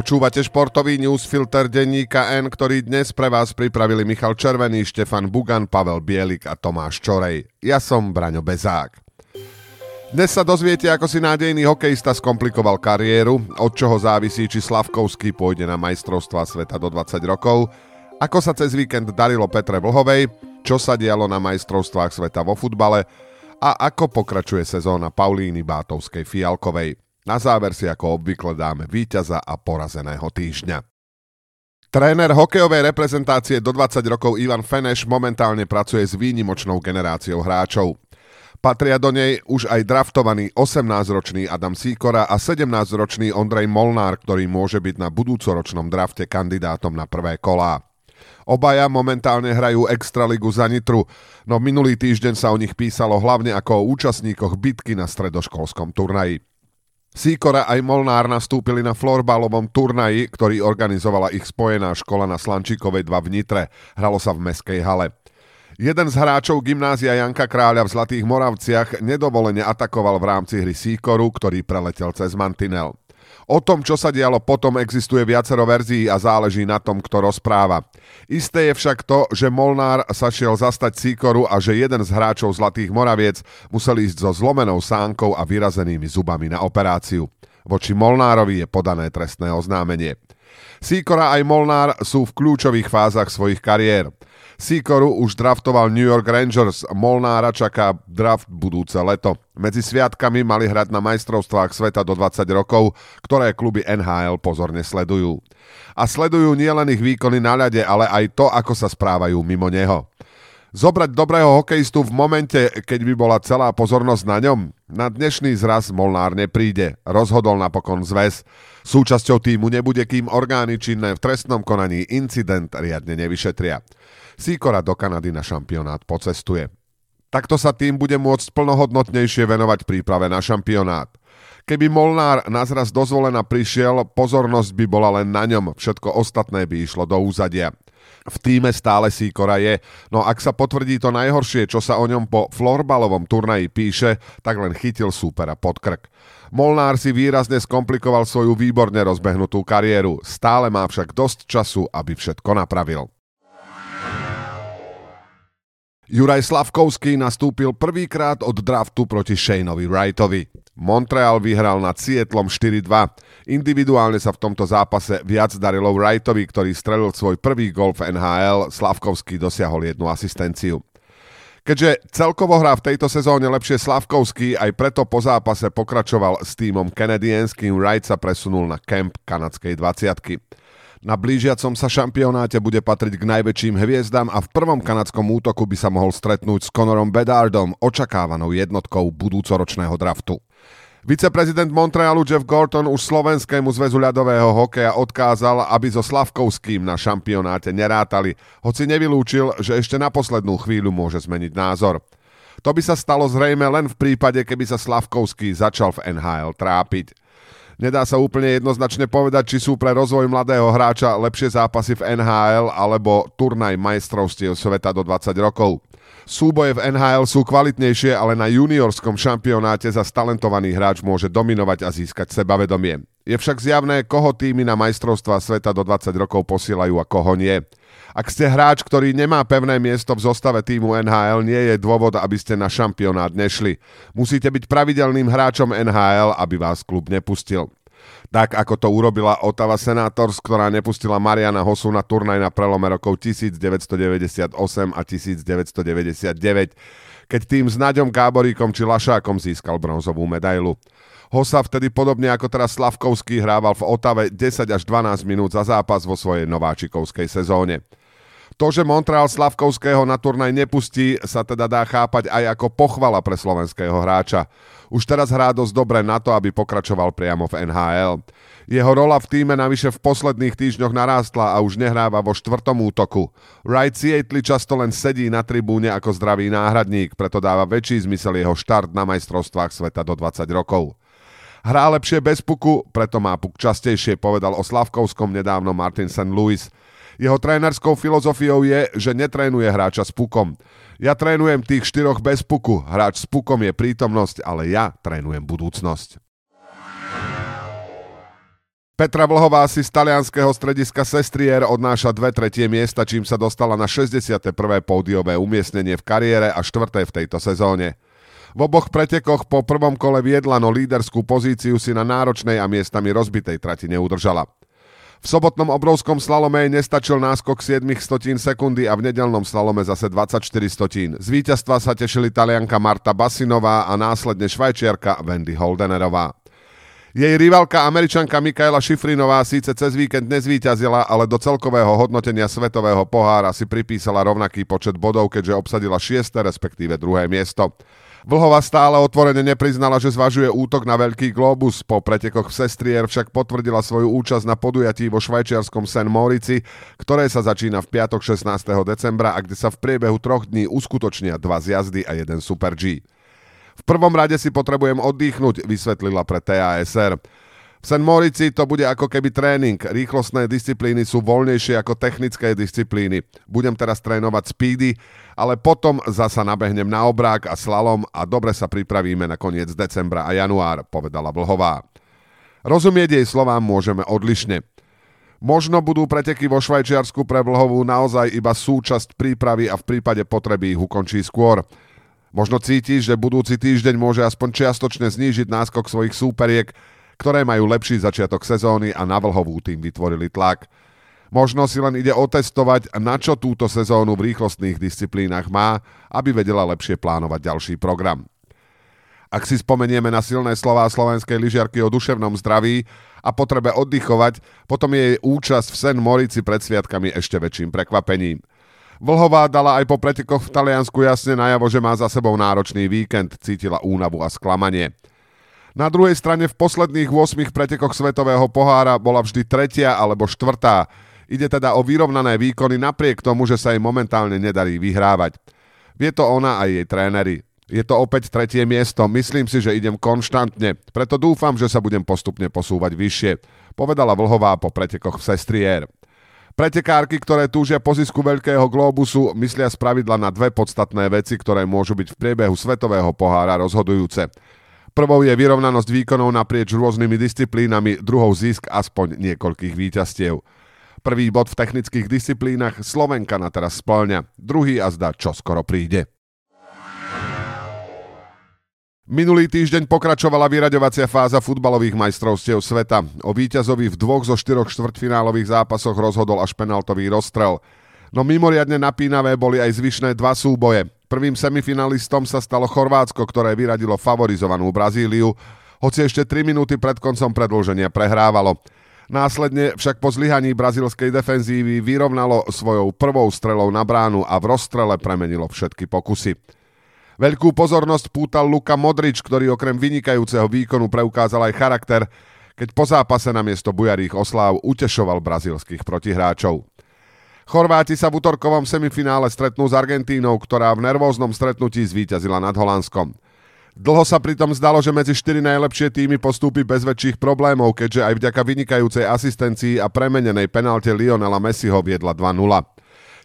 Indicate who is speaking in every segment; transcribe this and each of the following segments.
Speaker 1: Počúvate športový newsfilter denníka N, ktorý dnes pre vás pripravili Michal Červený, Štefan Bugan, Pavel Bielik a Tomáš Čorej. Ja som Braňo Bezák. Dnes sa dozviete, ako si nádejný hokejista skomplikoval kariéru, od čoho závisí, či Slavkovský pôjde na majstrovstva sveta do 20 rokov, ako sa cez víkend darilo Petre Vlhovej, čo sa dialo na majstrovstvách sveta vo futbale a ako pokračuje sezóna Paulíny Bátovskej Fialkovej. Na záver si ako obvykle dáme víťaza a porazeného týždňa. Tréner hokejovej reprezentácie do 20 rokov Ivan Feneš momentálne pracuje s výnimočnou generáciou hráčov. Patria do nej už aj draftovaný 18-ročný Adam Sýkora a 17-ročný Ondrej Molnár, ktorý môže byť na budúcoročnom drafte kandidátom na prvé kolá. Obaja momentálne hrajú Extraligu za Nitru, no minulý týždeň sa o nich písalo hlavne ako o účastníkoch bitky na stredoškolskom turnaji. Sýkora aj Molnár nastúpili na florbalovom turnaji, ktorý organizovala ich spojená škola na Slančíkovej 2 v Nitre. Hralo sa v Meskej hale. Jeden z hráčov gymnázia Janka Kráľa v Zlatých Moravciach nedovolene atakoval v rámci hry Sýkoru, ktorý preletel cez mantinel. O tom, čo sa dialo potom, existuje viacero verzií a záleží na tom, kto rozpráva. Isté je však to, že Molnár sa šiel zastať Sýkoru a že jeden z hráčov Zlatých Moraviec musel ísť so zlomenou sánkou a vyrazenými zubami na operáciu. Voči Molnárovi je podané trestné oznámenie. Sýkora aj Molnár sú v kľúčových fázach svojich kariér. Sikoru už draftoval New York Rangers, Molnára čaká draft budúce leto. Medzi sviatkami mali hrať na majstrovstvách sveta do 20 rokov, ktoré kluby NHL pozorne sledujú. A sledujú nielen ich výkony na ľade, ale aj to, ako sa správajú mimo neho. Zobrať dobrého hokejistu v momente, keď by bola celá pozornosť na ňom? Na dnešný zraz Molnár nepríde, rozhodol napokon zväz. Súčasťou týmu nebude, kým orgány činné v trestnom konaní incident riadne nevyšetria. Sýkora do Kanady na šampionát pocestuje. Takto sa tým bude môcť plnohodnotnejšie venovať príprave na šampionát. Keby Molnár nazraz dozvolená prišiel, pozornosť by bola len na ňom, všetko ostatné by išlo do úzadia. V týme stále Sýkora je, no ak sa potvrdí to najhoršie, čo sa o ňom po florbalovom turnaji píše, tak len chytil súpera pod krk. Molnár si výrazne skomplikoval svoju výborne rozbehnutú kariéru, stále má však dosť času, aby všetko napravil. Juraj Slavkovský nastúpil prvýkrát od draftu proti Shaneovi Wrightovi. Montreal vyhral nad Sietlom 4-2. Individuálne sa v tomto zápase viac darilo Wrightovi, ktorý strelil svoj prvý gol v NHL, Slavkovský dosiahol jednu asistenciu. Keďže celkovo hrá v tejto sezóne lepšie Slavkovský, aj preto po zápase pokračoval s týmom Canadiens, kým Wright sa presunul na kemp kanadskej 20 na blížiacom sa šampionáte bude patriť k najväčším hviezdám a v prvom kanadskom útoku by sa mohol stretnúť s Conorom Bedardom, očakávanou jednotkou budúcoročného draftu. Viceprezident Montrealu Jeff Gorton už Slovenskému zväzu ľadového hokeja odkázal, aby so Slavkovským na šampionáte nerátali, hoci nevylúčil, že ešte na poslednú chvíľu môže zmeniť názor. To by sa stalo zrejme len v prípade, keby sa Slavkovský začal v NHL trápiť. Nedá sa úplne jednoznačne povedať, či sú pre rozvoj mladého hráča lepšie zápasy v NHL alebo turnaj majstrovstiev sveta do 20 rokov. Súboje v NHL sú kvalitnejšie, ale na juniorskom šampionáte za talentovaný hráč môže dominovať a získať sebavedomie. Je však zjavné, koho týmy na majstrovstva sveta do 20 rokov posielajú a koho nie. Ak ste hráč, ktorý nemá pevné miesto v zostave týmu NHL, nie je dôvod, aby ste na šampionát nešli. Musíte byť pravidelným hráčom NHL, aby vás klub nepustil tak ako to urobila Otava Senators, ktorá nepustila Mariana Hosu na turnaj na prelome rokov 1998 a 1999, keď tým s Naďom Gáboríkom či Lašákom získal bronzovú medailu. Hosa vtedy podobne ako teraz Slavkovský hrával v Otave 10 až 12 minút za zápas vo svojej nováčikovskej sezóne. To, že Montreal Slavkovského na turnaj nepustí, sa teda dá chápať aj ako pochvala pre slovenského hráča. Už teraz hrá dosť dobre na to, aby pokračoval priamo v NHL. Jeho rola v týme navyše v posledných týždňoch narástla a už nehráva vo štvrtom útoku. Wright Seattle často len sedí na tribúne ako zdravý náhradník, preto dáva väčší zmysel jeho štart na majstrovstvách sveta do 20 rokov. Hrá lepšie bez puku, preto má puk častejšie, povedal o Slavkovskom nedávno Martin St. Louis. Jeho trénerskou filozofiou je, že netrénuje hráča s pukom. Ja trénujem tých štyroch bez puku, hráč s pukom je prítomnosť, ale ja trénujem budúcnosť. Petra Vlhová si z talianského strediska Sestrier odnáša dve tretie miesta, čím sa dostala na 61. pódiové umiestnenie v kariére a štvrté v tejto sezóne. V oboch pretekoch po prvom kole viedla, no líderskú pozíciu si na náročnej a miestami rozbitej trati neudržala. V sobotnom obrovskom slalome nestačil náskok 7 stotín sekundy a v nedelnom slalome zase 24 stotín. Z víťazstva sa tešili talianka Marta Basinová a následne švajčiarka Wendy Holdenerová. Jej rivalka američanka Mikaela Šifrinová síce cez víkend nezvíťazila, ale do celkového hodnotenia svetového pohára si pripísala rovnaký počet bodov, keďže obsadila 6. respektíve druhé miesto. Vlhova stále otvorene nepriznala, že zvažuje útok na veľký globus. Po pretekoch v Sestrier však potvrdila svoju účasť na podujatí vo švajčiarskom Sen Morici, ktoré sa začína v piatok 16. decembra a kde sa v priebehu troch dní uskutočnia dva zjazdy a jeden Super G. V prvom rade si potrebujem oddychnúť, vysvetlila pre TASR. V St. Morici to bude ako keby tréning. Rýchlostné disciplíny sú voľnejšie ako technické disciplíny. Budem teraz trénovať speedy, ale potom zasa nabehnem na obrák a slalom a dobre sa pripravíme na koniec decembra a január, povedala Vlhová. Rozumieť jej slovám môžeme odlišne. Možno budú preteky vo Švajčiarsku pre Vlhovú naozaj iba súčasť prípravy a v prípade potreby ich ukončí skôr. Možno cítiš, že budúci týždeň môže aspoň čiastočne znížiť náskok svojich súperiek, ktoré majú lepší začiatok sezóny a na vlhovú tým vytvorili tlak. Možno si len ide otestovať, na čo túto sezónu v rýchlostných disciplínach má, aby vedela lepšie plánovať ďalší program. Ak si spomenieme na silné slová slovenskej lyžiarky o duševnom zdraví a potrebe oddychovať, potom je jej účasť v Sen Morici pred sviatkami ešte väčším prekvapením. Vlhová dala aj po pretekoch v Taliansku jasne najavo, že má za sebou náročný víkend, cítila únavu a sklamanie. Na druhej strane v posledných 8 pretekoch svetového pohára bola vždy tretia alebo štvrtá. Ide teda o vyrovnané výkony napriek tomu, že sa jej momentálne nedarí vyhrávať. Vie to ona aj jej tréneri. Je to opäť tretie miesto, myslím si, že idem konštantne, preto dúfam, že sa budem postupne posúvať vyššie, povedala Vlhová po pretekoch v Sestrier. Pretekárky, ktoré túžia po zisku veľkého globusu, myslia spravidla na dve podstatné veci, ktoré môžu byť v priebehu svetového pohára rozhodujúce. Prvou je vyrovnanosť výkonov naprieč rôznymi disciplínami, druhou zisk aspoň niekoľkých víťazstiev. Prvý bod v technických disciplínach Slovenka na teraz splňa, druhý a zdá čo skoro príde. Minulý týždeň pokračovala vyraďovacia fáza futbalových majstrovstiev sveta. O víťazovi v dvoch zo štyroch štvrtfinálových zápasoch rozhodol až penaltový rozstrel. No mimoriadne napínavé boli aj zvyšné dva súboje. Prvým semifinalistom sa stalo Chorvátsko, ktoré vyradilo favorizovanú Brazíliu, hoci ešte 3 minúty pred koncom predlženia prehrávalo. Následne však po zlyhaní brazilskej defenzívy vyrovnalo svojou prvou strelou na bránu a v rozstrele premenilo všetky pokusy. Veľkú pozornosť pútal Luka Modrič, ktorý okrem vynikajúceho výkonu preukázal aj charakter, keď po zápase na miesto bujarých osláv utešoval brazilských protihráčov. Chorváti sa v útorkovom semifinále stretnú s Argentínou, ktorá v nervóznom stretnutí zvíťazila nad Holandskom. Dlho sa pritom zdalo, že medzi štyri najlepšie týmy postúpi bez väčších problémov, keďže aj vďaka vynikajúcej asistencii a premenenej penalte Lionela Messiho viedla 2-0.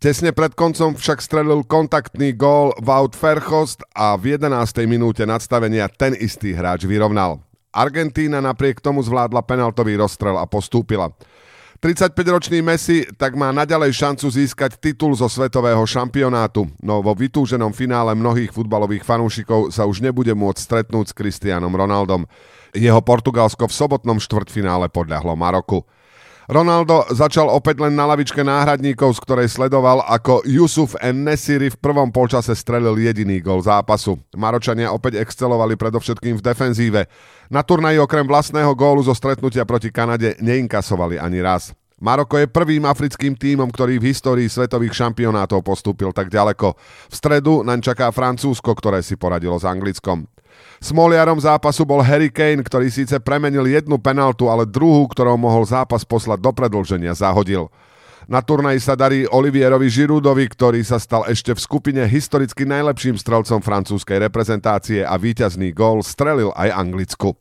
Speaker 1: Tesne pred koncom však strelil kontaktný gól Wout Verhost a v 11. minúte nadstavenia ten istý hráč vyrovnal. Argentína napriek tomu zvládla penaltový rozstrel a postúpila. 35-ročný Messi tak má naďalej šancu získať titul zo svetového šampionátu, no vo vytúženom finále mnohých futbalových fanúšikov sa už nebude môcť stretnúť s Cristianom Ronaldom. Jeho Portugalsko v sobotnom štvrtfinále podľahlo Maroku. Ronaldo začal opäť len na lavičke náhradníkov, z ktorej sledoval, ako Yusuf Nesiri v prvom polčase strelil jediný gol zápasu. Maročania opäť excelovali predovšetkým v defenzíve. Na turnaji okrem vlastného gólu zo stretnutia proti Kanade neinkasovali ani raz. Maroko je prvým africkým tímom, ktorý v histórii svetových šampionátov postúpil tak ďaleko. V stredu naň čaká Francúzsko, ktoré si poradilo s Anglickom. Smoliarom zápasu bol Harry Kane, ktorý síce premenil jednu penaltu, ale druhú, ktorou mohol zápas poslať do predlženia, zahodil. Na turnaji sa darí Olivierovi Žirudovi, ktorý sa stal ešte v skupine historicky najlepším strelcom francúzskej reprezentácie a víťazný gól strelil aj Anglicku.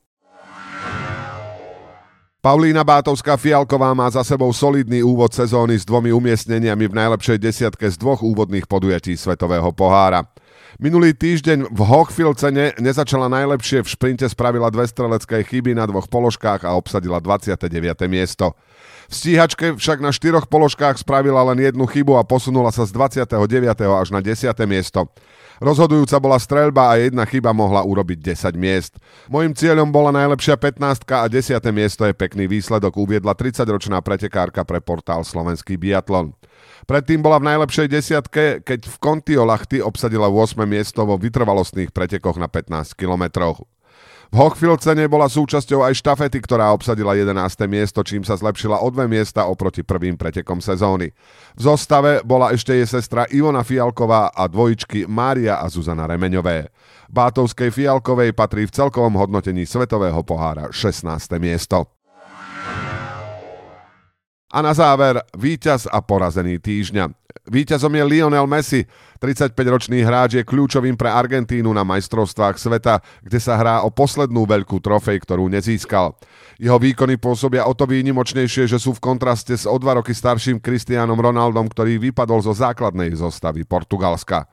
Speaker 1: Paulína Bátovská Fialková má za sebou solidný úvod sezóny s dvomi umiestneniami v najlepšej desiatke z dvoch úvodných podujatí Svetového pohára. Minulý týždeň v Hochfilcene nezačala najlepšie, v šprinte spravila dve strelecké chyby na dvoch položkách a obsadila 29. miesto. V stíhačke však na štyroch položkách spravila len jednu chybu a posunula sa z 29. až na 10. miesto. Rozhodujúca bola streľba a jedna chyba mohla urobiť 10 miest. Mojím cieľom bola najlepšia 15 a 10. miesto je pekný výsledok, uviedla 30-ročná pretekárka pre portál Slovenský biatlon. Predtým bola v najlepšej desiatke, keď v Kontiolachty obsadila 8. miesto vo vytrvalostných pretekoch na 15 kilometroch. V Hochfilcene bola súčasťou aj štafety, ktorá obsadila 11. miesto, čím sa zlepšila o dve miesta oproti prvým pretekom sezóny. V zostave bola ešte jej sestra Ivona Fialková a dvojičky Mária a Zuzana Remeňové. Bátovskej Fialkovej patrí v celkovom hodnotení Svetového pohára 16. miesto. A na záver, víťaz a porazený týždňa. Víťazom je Lionel Messi. 35-ročný hráč je kľúčovým pre Argentínu na majstrovstvách sveta, kde sa hrá o poslednú veľkú trofej, ktorú nezískal. Jeho výkony pôsobia o to výnimočnejšie, že sú v kontraste s o dva roky starším Cristianom Ronaldom, ktorý vypadol zo základnej zostavy Portugalska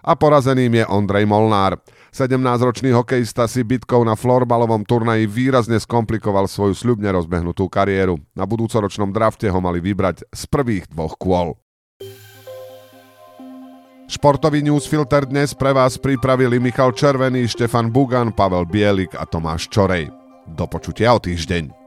Speaker 1: a porazeným je Ondrej Molnár. 17-ročný hokejista si bitkou na florbalovom turnaji výrazne skomplikoval svoju sľubne rozbehnutú kariéru. Na budúcoročnom drafte ho mali vybrať z prvých dvoch kôl. Športový newsfilter dnes pre vás pripravili Michal Červený, Štefan Bugan, Pavel Bielik a Tomáš Čorej. Do počutia o týždeň.